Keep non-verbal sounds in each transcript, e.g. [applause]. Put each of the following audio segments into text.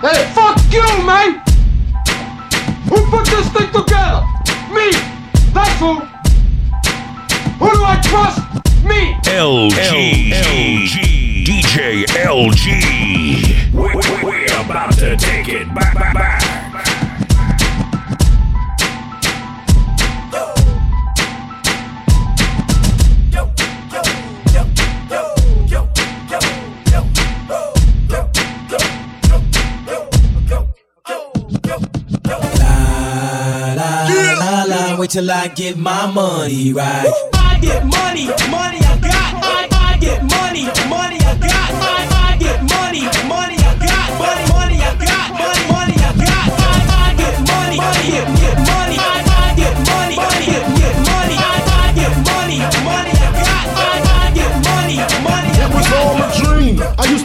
Hey, fuck you, man! Who put this thing together? Me! That's who! Who do I trust? Me! LG. LG. DJ LG. We, we, we're about to take it back, back, back. Wait till I get my money right. I get money, money I got. I, I get money, money I got. I, I get money, money I got. Money, money I got. Money, money I got. I, I get money, money, get, money.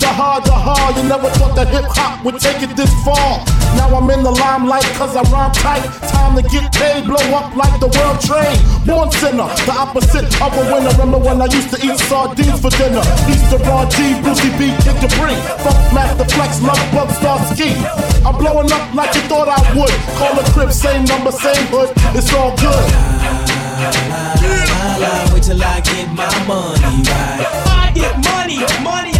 The hard, the hard. You never thought that hip hop would take it this far. Now I'm in the limelight cause I rhyme tight. Time to get paid, blow up like the world trade. Born sinner, the opposite of a winner. Remember when I used to eat sardines for dinner? Easter Ron G, Brucey B, Kid Capri. Funk Master Flex, Love Bug, Star Ski. I'm blowing up like you thought I would. Call the crib, same number, same hood. It's all good. La la, wait till I get my money right. I get money, money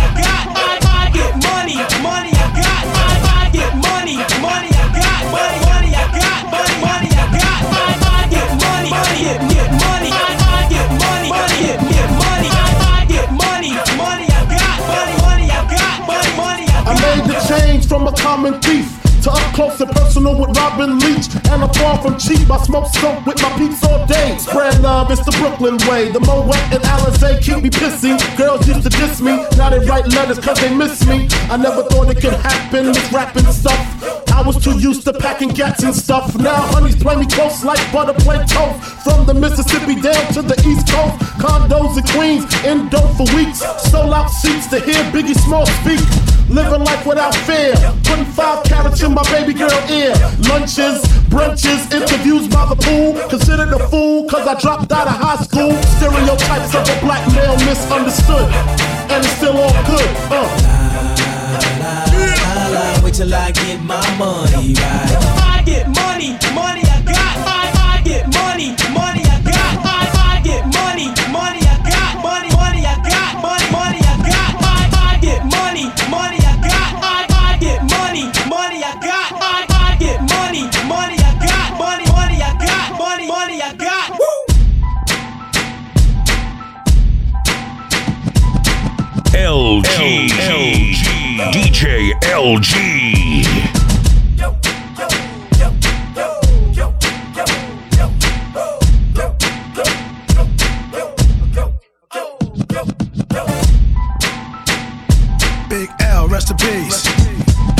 from a common thief to up close and personal with Robin Leach. And I'm far from cheap. I smoke skunk with my peeps all day. Spread love, it's the Brooklyn way. The Moet and Alizé keep me pissy. Girls used to diss me. Now they write letters cause they miss me. I never thought it could happen, this rapping stuff. I was too used to packing gats and stuff. Now honeys play me close like butter play toast. From the Mississippi down to the East Coast. Condos in Queens, in dope for weeks. Sold out seats to hear Biggie Small speak. Living life without fear. Putting five carats in my baby girl ear. Lunches, brunches, interviews by the pool. Considered a fool cause I dropped out of high school. Stereotypes of a black male misunderstood. And it's still all good. Uh. La la, wait till I get my money right. LG. DJ LG. Big L, rest in peace.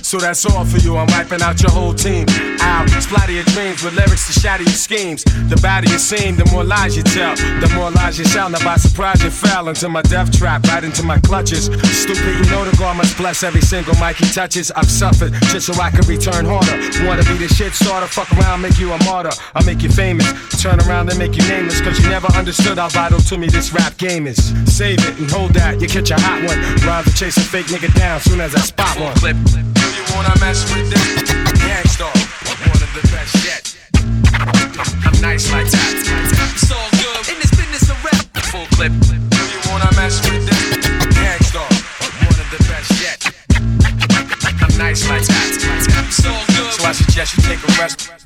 So that's all for you. I'm wiping out your whole team. Out, splatter your dreams with lyrics to shatter your schemes. The badder you seem, the more lies you tell. The more lies you shall. Now by surprise you fell into my death trap, right into my clutches. Stupid, you know the God must bless every single mic he touches. I've suffered just so I can return harder. Wanna be the shit starter? Fuck around, make you a martyr. I'll make you famous. Turn around and make you nameless. Cause you never understood how vital to me this rap game is. Save it and hold that, you catch a hot one. To chase a fake nigga down soon as I spot one. Clip. Do you wanna mess with. One of the best yet. I'm nice like that. It's all good. In this business of rap. Full clip. You wanna mess with one of the best yet. I'm nice like that. So I suggest you take a rest.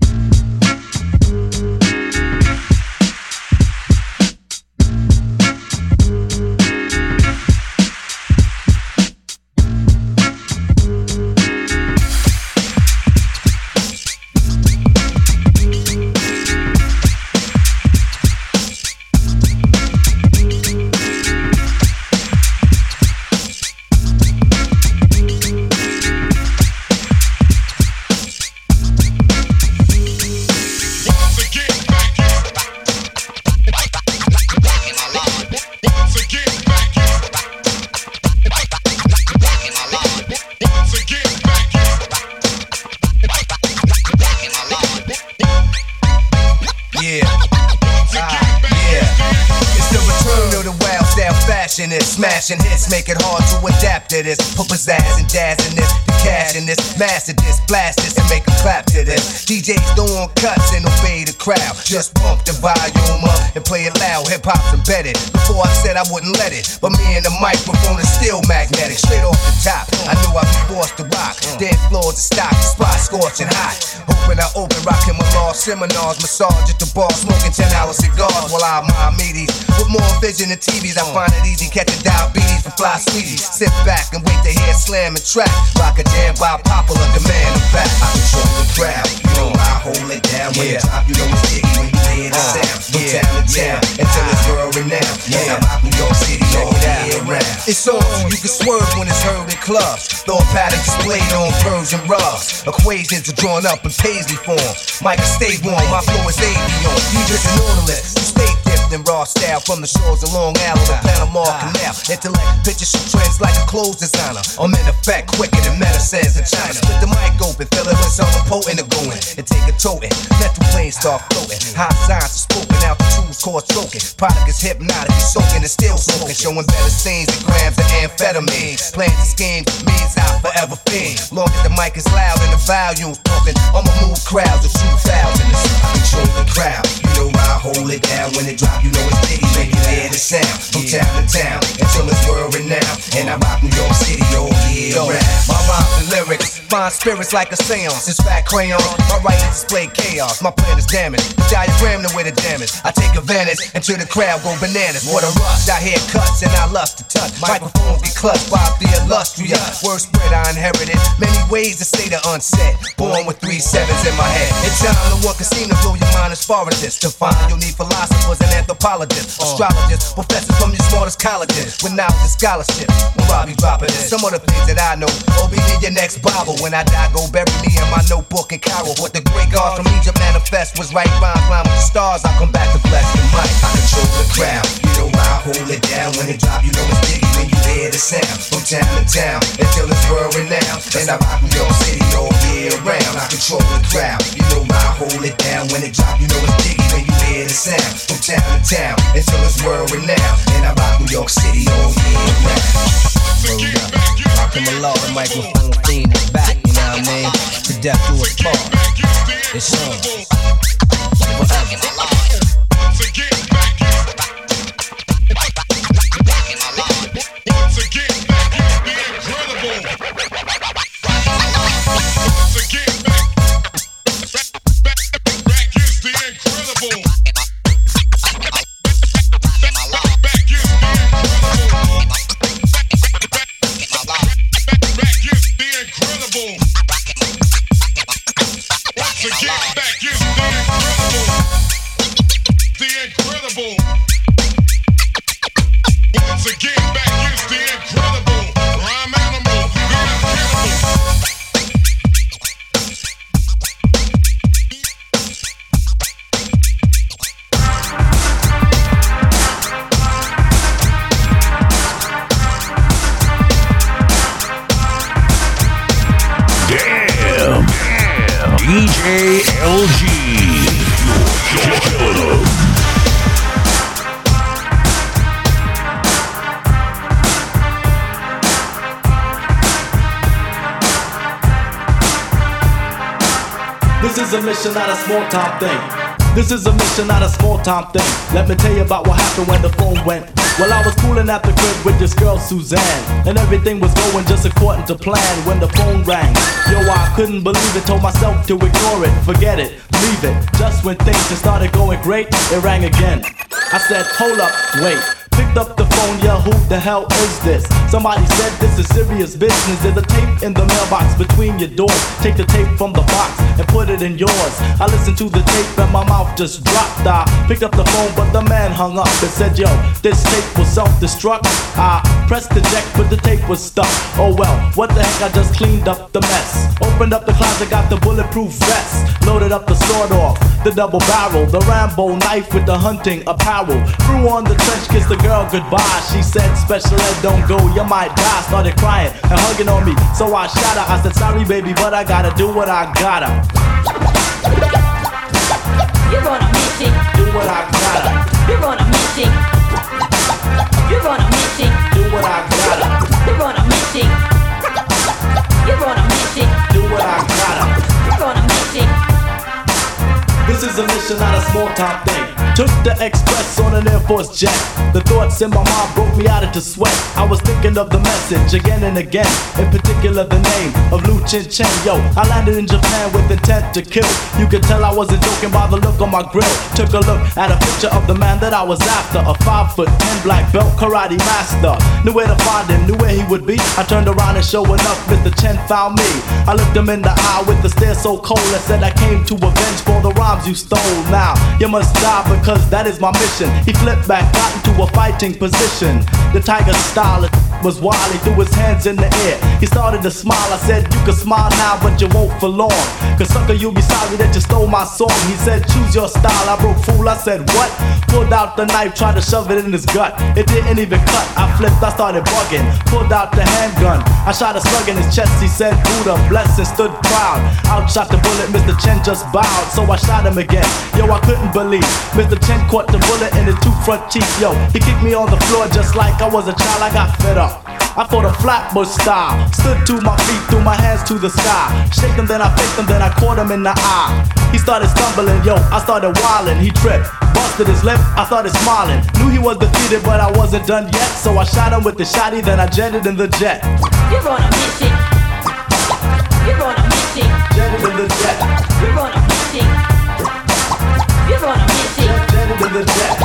Fashion. It's smashing hits, make it hard to adapt to this. Put pizzazz and jazz in this, cash in this, master this, blast this, and make a clap to this. DJs want cuts and obey the crowd. Just pump the volume up and play it loud. Hip hop's embedded. Before I said I wouldn't let it, but me and the microphone is still magnetic. Straight off the top, I knew I'd be forced to rock. Mm. Dead floors to stock, the spot scorching hot. Hoping I open, rocking my law seminars, massage at the bar, smoking 10 hour cigars while I mind meaties. With more vision than TVs, I find it easy catching diabetes from fly sweeties. Sit back and wait to hear slam and track. Rock a jam by popular demand. In fact, I control the crowd. You know I hold it down when it top, You know it's jiggy when you hear the uh, sound. From town to town until it's world renowned. And I rock New York City all year round. It's on, you can swerve when it's heard in clubs. A pattern displayed on birds and rubs. Equations are drawn up in paisley form. Michael stay warm, my flow is avion. You just an ornament. Raw style from the shores of Long Island to Panama Canal. Intellect pictures shoot trends like a clothes designer. I'm in effect quicker than medicines in China. Split the mic open, fill it with something potent to go in. And take a toting. Mental planes start floating. High signs are spoken out the truths cause stroking. Product is hypnotic, you soaking and still smoking. Showing better scenes than grams of amphetamine. Plans and schemes, means out forever fiend. Long as the mic is loud and the volume's pumping, I'ma move crowds of 2,000. I control the crowd. You know I hold it down when it drop. You know it's when you hear the sound. From town to town until it's world renowned. And I rock New York City all year round. My rhymes and lyrics find spirits like a seance. It's fat crayon. My writings display chaos. My plan is damaged. The diagram to where the damage. I take advantage until the crowd go bananas. What a rush. I hear cuts and I lust to touch. Microphones get clutched by the illustrious. Word spread I inherited. Many ways to say the unset. Born with three sevens in my head. It's time to one casino blow your mind as far as this. To find you'll need philosophers and anthropologists, Oh. astrologists, professors from your smartest colleges with knowledge and scholarship. When Robbie dropping it, some of the things that I know. Oh, be your next Bible. When I die, go bury me in my notebook in Cairo. What the great God from Egypt manifest was right. Rhyme climb with the stars. I come back to bless the mic. I control the crowd. You know I hold it down when it drop. You know it's biggie when you hear the sound. From town to town until it's world renowned. And I rock New York City all year. I control the crowd. You know I hold it down when it drop. You know it's biggie when you hear the sound. From town to town until it's world renowned. And I rock New York City all year round. Word up. Rockin' my law, the microphone fiend is back, you know what I mean? To death do us part. It's on. Forever. Damn. Thing. This is a mission, not a small time thing. Let me tell you about what happened when the phone went. Well, I was cooling at the crib with this girl Suzanne, and everything was going just according to plan when the phone rang. Yo, I couldn't believe it, told myself to ignore it, forget it, leave it. Just when things had started going great, it rang again. I said, hold up, wait. Picked up the yeah, who the hell is this? Somebody said this is serious business. There's a tape in the mailbox between your doors. Take the tape from the box and put it in yours. I listened to the tape and my mouth just dropped. I picked up the phone, but the man hung up and said, Yo, this tape was self destruct. I pressed the deck, but the tape was stuck. Oh well, what the heck? I just cleaned up the mess. Opened up the closet, got the bulletproof vest. Loaded up the sword off, the double barrel, the Rambo knife with the hunting apparel. Threw on the trench, kissed the girl goodbye. She said, Special Ed, don't go, you might die. Started crying and hugging on me, so I shot her. I said, Sorry, baby, but I gotta do what I gotta. You're on a mission. Do what I gotta. You're on a mission. You're on a mission. Do what I gotta. You're on a mission. You're on a mission. Do what I gotta. You're on a mission. This is a mission, not a small time thing. Took the express on an Air Force jet. The thoughts in my mind broke me out into sweat. I was thinking of the message again and again. In particular, the name of Lu Chin Chen. Yo, I landed in Japan with intent to kill. You could tell I wasn't joking by the look on my grill. Took a look at a picture of the man that I was after. A five foot ten black belt karate master. Knew where to find him, knew where he would be. I turned around and sure enough, Mr. Chen found me. I looked him in the eye with a stare so cold and said I came to avenge for the rhymes you stole. Now you must die because that is my mission. He flipped back, got into a fighting position. The tiger style was wild. He threw his hands in the air. He started to smile. I said, You can smile now, but you won't for long. Cause sucker, you'll be sorry that you stole my song. He said, Choose your style. I broke fool. I said, What? Pulled out the knife, tried to shove it in his gut. It didn't even cut. I flipped, I started bugging. Pulled out the handgun. I shot a slug in his chest. He said, Buddha, blessed and stood proud. Outshot the bullet. Mr. Chen just bowed. So I shot him again. Yo, I couldn't believe. Mr. Chen caught the bullet in his two front teeth. Yo, he kicked me on the floor just like I was a child. I got fed up. I fought a flatbush style. Stood to my feet, threw my hands to the sky. Shake him, then I faked him, then I caught him in the eye. He started stumbling, yo, I started wilding. He tripped, busted his lip, I started smiling. Knew he was defeated, but I wasn't done yet. So I shot him with the shotty, then I jetted in the jet. You're on a mission. You're on a mission. Jetted in the jet. You're on a mission. You're on a mission. Jetted in the jet.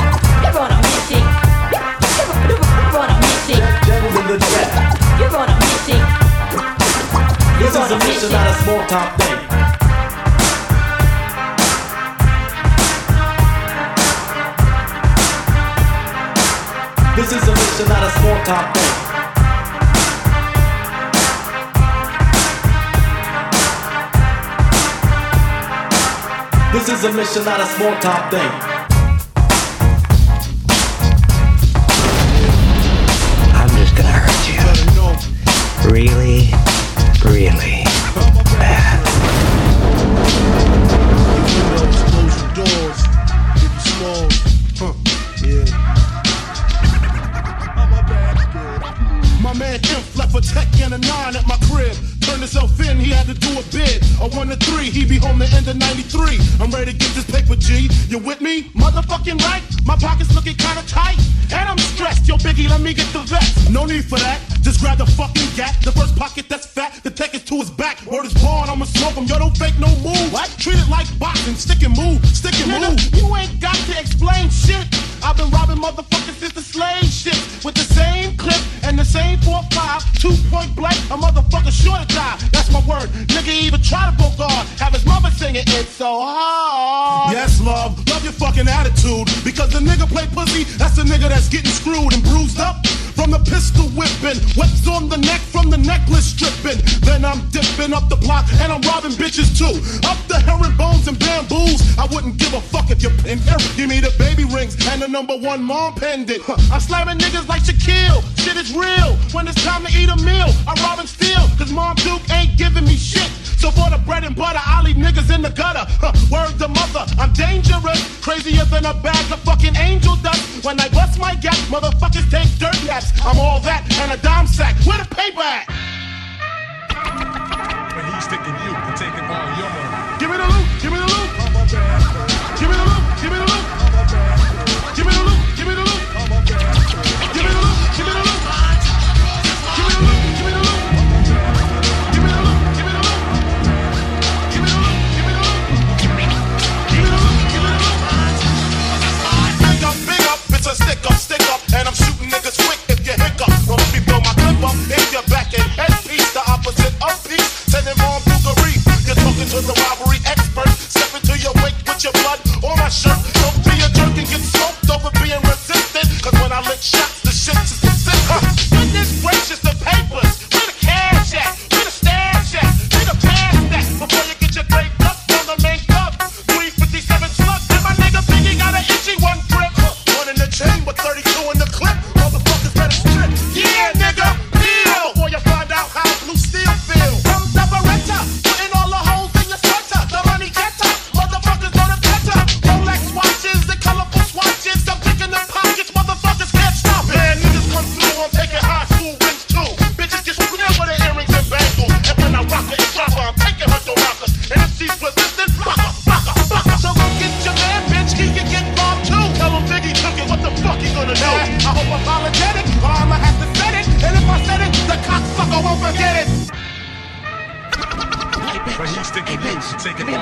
This is a mission, not a small time thing. This is a mission, not a small time thing. This is a mission, not a small time thing. I'm just gonna hurt you. Really, really home the end of 93. I'm ready to get this paper, G. You with me? Motherfucking right. My pockets looking kinda tight. And I'm stressed. Yo, Biggie, let me get the vest. No need for that. Just grab the fucking gap. The first pocket that's fat, the tech is to his back. Word is born, I'ma smoke him. Yo, don't fake no move. What? Treat it like boxing. Stick and move. Stick and move. You ain't got to explain shit. I've been robbing motherfuckers since the slave shit. With the same clip and the same 4-5. Two point blank, a motherfucker sure to die. That's my word. Nigga even try to go guard. Have his mother singing it it's so hard. Yes, love. Love your fucking attitude. Because the nigga play pussy, that's the nigga that's getting screwed and bruised up. From the pistol whipping, whips on the neck from the necklace stripping. Then I'm dipping up the block and I'm robbing bitches too. Up the herringbones and bamboos. I wouldn't give a fuck if you in here. Give me the baby rings and the number one mom pendant. Huh. I'm slamming niggas like Shaquille. Shit is real. When it's time to eat a meal, I rob and steal. Cause Mom Duke ain't giving me shit. So for the bread and butter, I leave niggas in the gutter. Huh. Word to mother, I'm dangerous. Crazier than a bag of fucking angel dust. When I bust my gap, motherfuckers take dirt naps. I'm all that and a dime sack. Where the paper at? But he's sticking you and taking all your money. Give me the loot, give me the loot.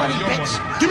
Johnny Bitch.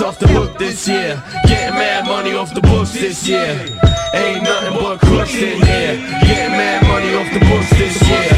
It's off the hook this year. Getting mad money off the books this year. Ain't nothing but crooks in here. Getting mad money off the books this year.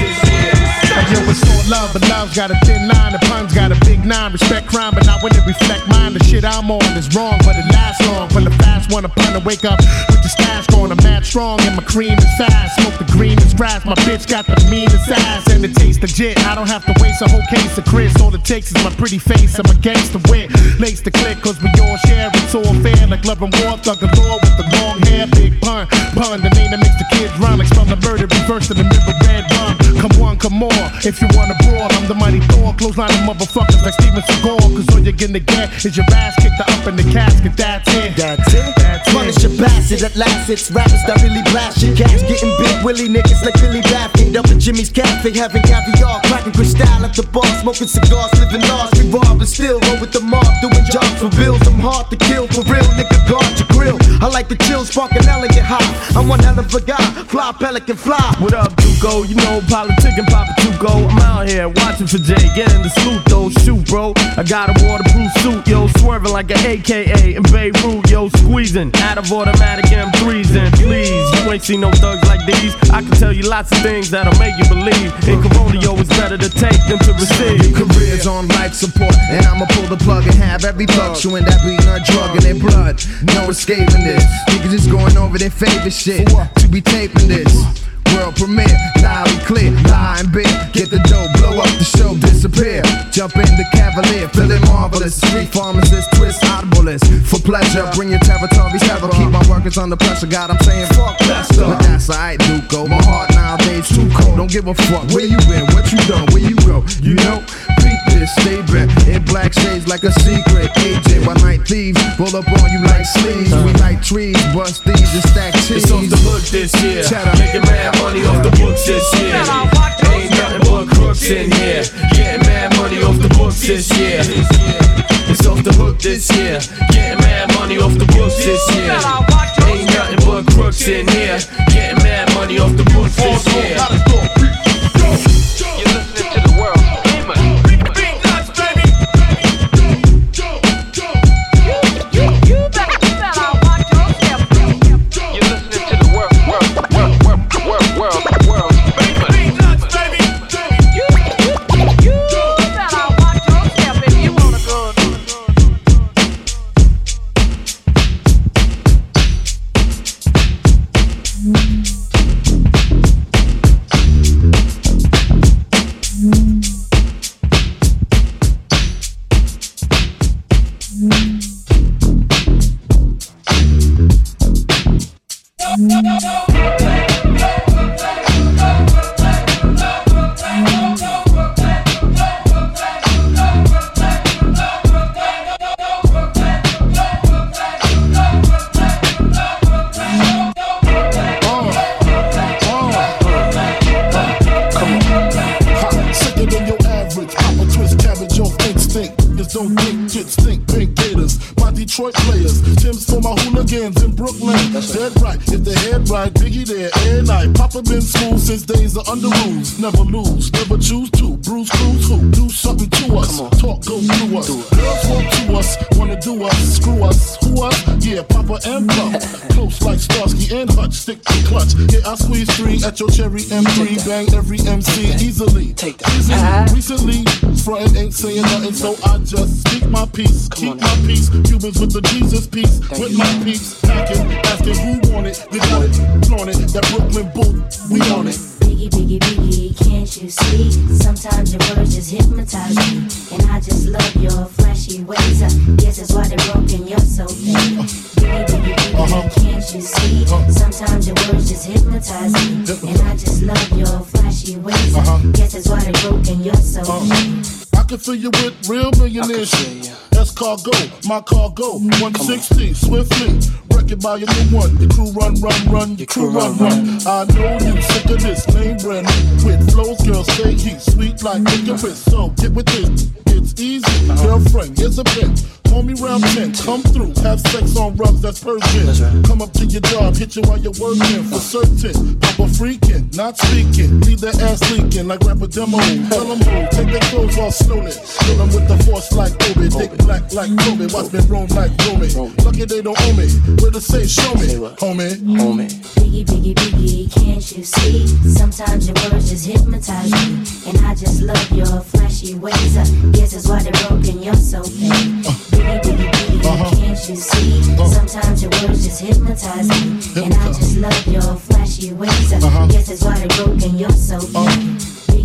Yo, it's all love, but love's got a thin line. Pun's got a big nine. Respect crime, but not when it reflect mine. The shit I'm on is wrong, but it lasts long. From the fast one upon to wake up with the stash going. I'm mad strong and my cream is fast. Smoke the green greenest grass. My bitch got the meanest ass and it tastes legit. I don't have to waste a whole case of Chris. All it takes is my pretty face. I'm a gangster wit. Lace the click, cause we all share. It's all fair. Like love and war, thug and galore with the long hair. Big pun, pun. The name that makes the kids run. Like from the murder, reverse to the mirror, red rum. Come on, come more. If you wanna brawl, I'm the mighty Thor. Clothesline of motherfuckers like Steven Seagal. Cause all you're gonna get is your ass kicked up in the casket. That's it. That's it. That's it. Punish your bastard at last. It's rappers that really blast your Cats Getting big willy niggas like Billy Baffin. Up at Jimmy's Cafe, having caviar. Cracking crystal at the bar. Smoking cigars, living large. Revolve and still roll with the mob. Doing jobs for bills. I'm hard to kill. For real, nigga, guard your grill. I like the chill, spark an elegant high. I'm one hell of a guy. Fly, pelican, fly. What up, Duco? You know, politic and Papa Tuco. I'm out here watching for Jay, getting the salute though. Shoot, bro. I got a waterproof suit, yo. Swerving like an AKA in Beirut, yo. Squeezing out of automatic M3s. And please, you ain't seen no thugs like these. I can tell you lots of things that'll make you believe. In Corona, yo, it's better to take than to receive. Careers on life support, and I'ma pull the plug and have every thug chewing that beating a drug in their blood. No escaping this. Niggas just going over their favorite shit. To be taping this. World premiere, loud and clear, and big. Get the dough, blow up the show, disappear. Jump in the cavalier, feeling marvelous. Street pharmacist, twist audiblest. For pleasure, bring your territory terror. Keep my workers under pressure. God, I'm saying fuck Lester. But that's alright, Duco. My heart nowadays too cold. Don't give a fuck where you been, what you done, where you go. You know, peep this, stay bent. In black shades like a secret agent. By night thieves, roll up on you like sleeves. We like trees, bust these and stack cheese. It's off the hook this year. Cheddar. Making mad money off the books this year. Ain't nothing but crooks in here. Getting mad money off the books this year. It's off the hook this year. Getting mad money off the books this year. Ain't nothing but crooks in here. Getting mad money off the books this year. Never lose, never choose to. Bruise, Cruz who? Do something to us. Talk goes through us. Girls want to us, wanna do us, screw us. Who us? Yeah, Papa and Pump. [laughs] Close like Starsky and Hutch, stick to clutch. Yeah, I squeeze three at your cherry M3. Bang every MC easily. Take that. Easily. Recently, frontin' ain't saying nothing, so I just speak my piece. Keep my peace. Cubans with the Jesus piece. With my peace. so. I can fill you with real millionaires shit. Escargot, my cargo, 160, swiftly. Wreck it by your new one. Your crew run, run, run, your crew run, run. I know you sick of this name brand new. With flows, girl, stay heat, sweet like licorice. So get with this, it's easy. Girlfriend, here's a bitch. Call me round 10, come through, have sex on rugs, that's Persian. Come up to your job, hit you while you're working for certain. Papa freaking, not speaking. Leave that ass leaking like rapper demo. Tell them who, take their clothes off slowly. Kill them with the force like Obi. Dick black like Toby. Watch me roam like Romy. Lucky they don't owe me. Where to say, show me, homie. Homie. Biggie, biggie, biggie, can't you see? Sometimes your words just hypnotize me. And I just love your flashy ways. I guess that's why they're broken, you're so fake. Biggie, biggie, biggie, uh-huh. can't you see? Uh-huh. Sometimes your words just hypnotize me. And I just love your flashy ways. I uh-huh. guess that's why they're broken, you're so fake.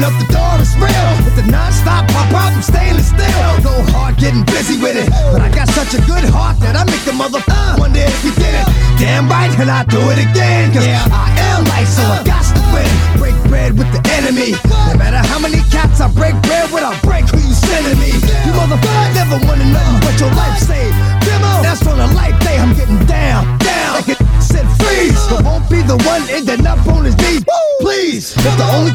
Open up the door, it's real. With the non-stop pop out from stainless steel. Go hard getting busy with it. But I got such a good heart that I make the mother uh, wonder if you did it. Damn right, and I do it again. Cause yeah. I am light, so I got to win. Break bread with the enemy. No matter how many cats I break bread with, I break who you sending me. You motherfucker never wanted nothing but your life saved. Demo, oh, that's on a life day. I'm getting down, down. Like it said freeze. But won't be the one ending up on his knees. Please, if the only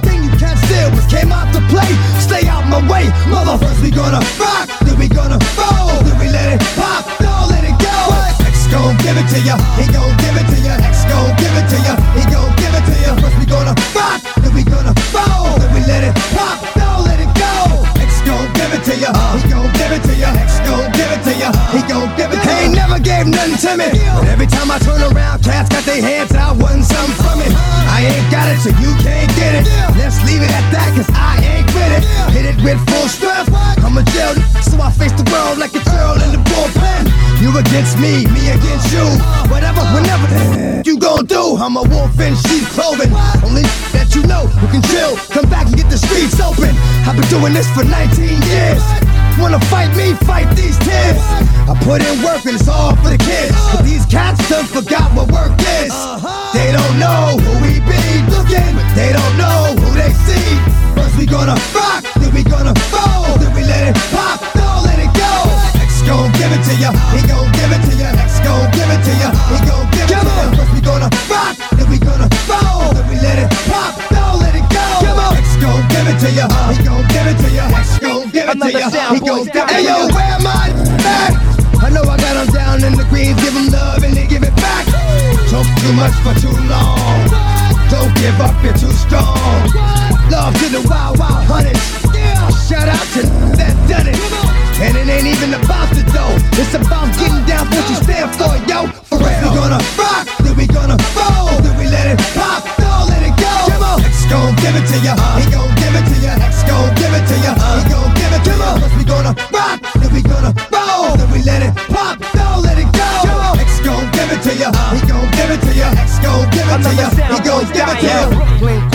way. Motherfuckers, we gonna rock, then we gonna roll, then we let it pop, don't let it go. X gon' give it to ya, he gon' give it to ya. X gon' give it to ya, he gon' give it to ya. First we gonna rock, then we gonna roll, then we let it pop, don't let it go. X gon' give it to ya, he gon' give it to ya. X gon' give it to ya, he gon' give it to ya. He ain't never gave nothing to me, but every time I turn around, cats got their hands out, wanting something from it. I ain't got it, so you can't get it. Let's leave it at that, cause I ain't with it. Hit it with full strength. I'm a jail, so I face the world like a girl in the bullpen. You against me, me against you. Whatever, whenever you gon' do. I'm a wolf in sheep clothing. Only that you know who can chill. Come back and get the streets open. I've been doing this for 19 years. Wanna fight me, fight these kids. I put in work and it's all for the kids. But these cats done forgot what work is. They don't know who we be looking, they don't know who they see. First we gonna rock, then we gonna roll, then we let it pop, don't let it go. X gon' give it to ya, he gon' give it to ya. X gon' give it to ya, he gon' give it to ya. First we gonna rock, then we gonna roll, then we let it pop, don't let it go. X gon' give it to ya, he gon' give it to ya. X gon' give it to ya, he gon' give it to ya. Hey yo, where my at? I know I got them down in the greens, give them love and they give it back. Talk too much for too long. Don't give up, you're too strong. Love to the wild, wild hunters. Shout out to that done it. And it ain't even about the dough. It's about getting down for what you stand for, yo. For real. We gonna rock, then we gonna roll, then we let it pop, gon' give it to ya. He gon' give it to ya. X gon' give it to ya. He gon' give it to ya. First we gonna rock, then we gonna roll, then we let it pop, don't let it go. X gon' give it to ya. He gon' give it to ya. X gon' give it to ya. He gon' give it to ya.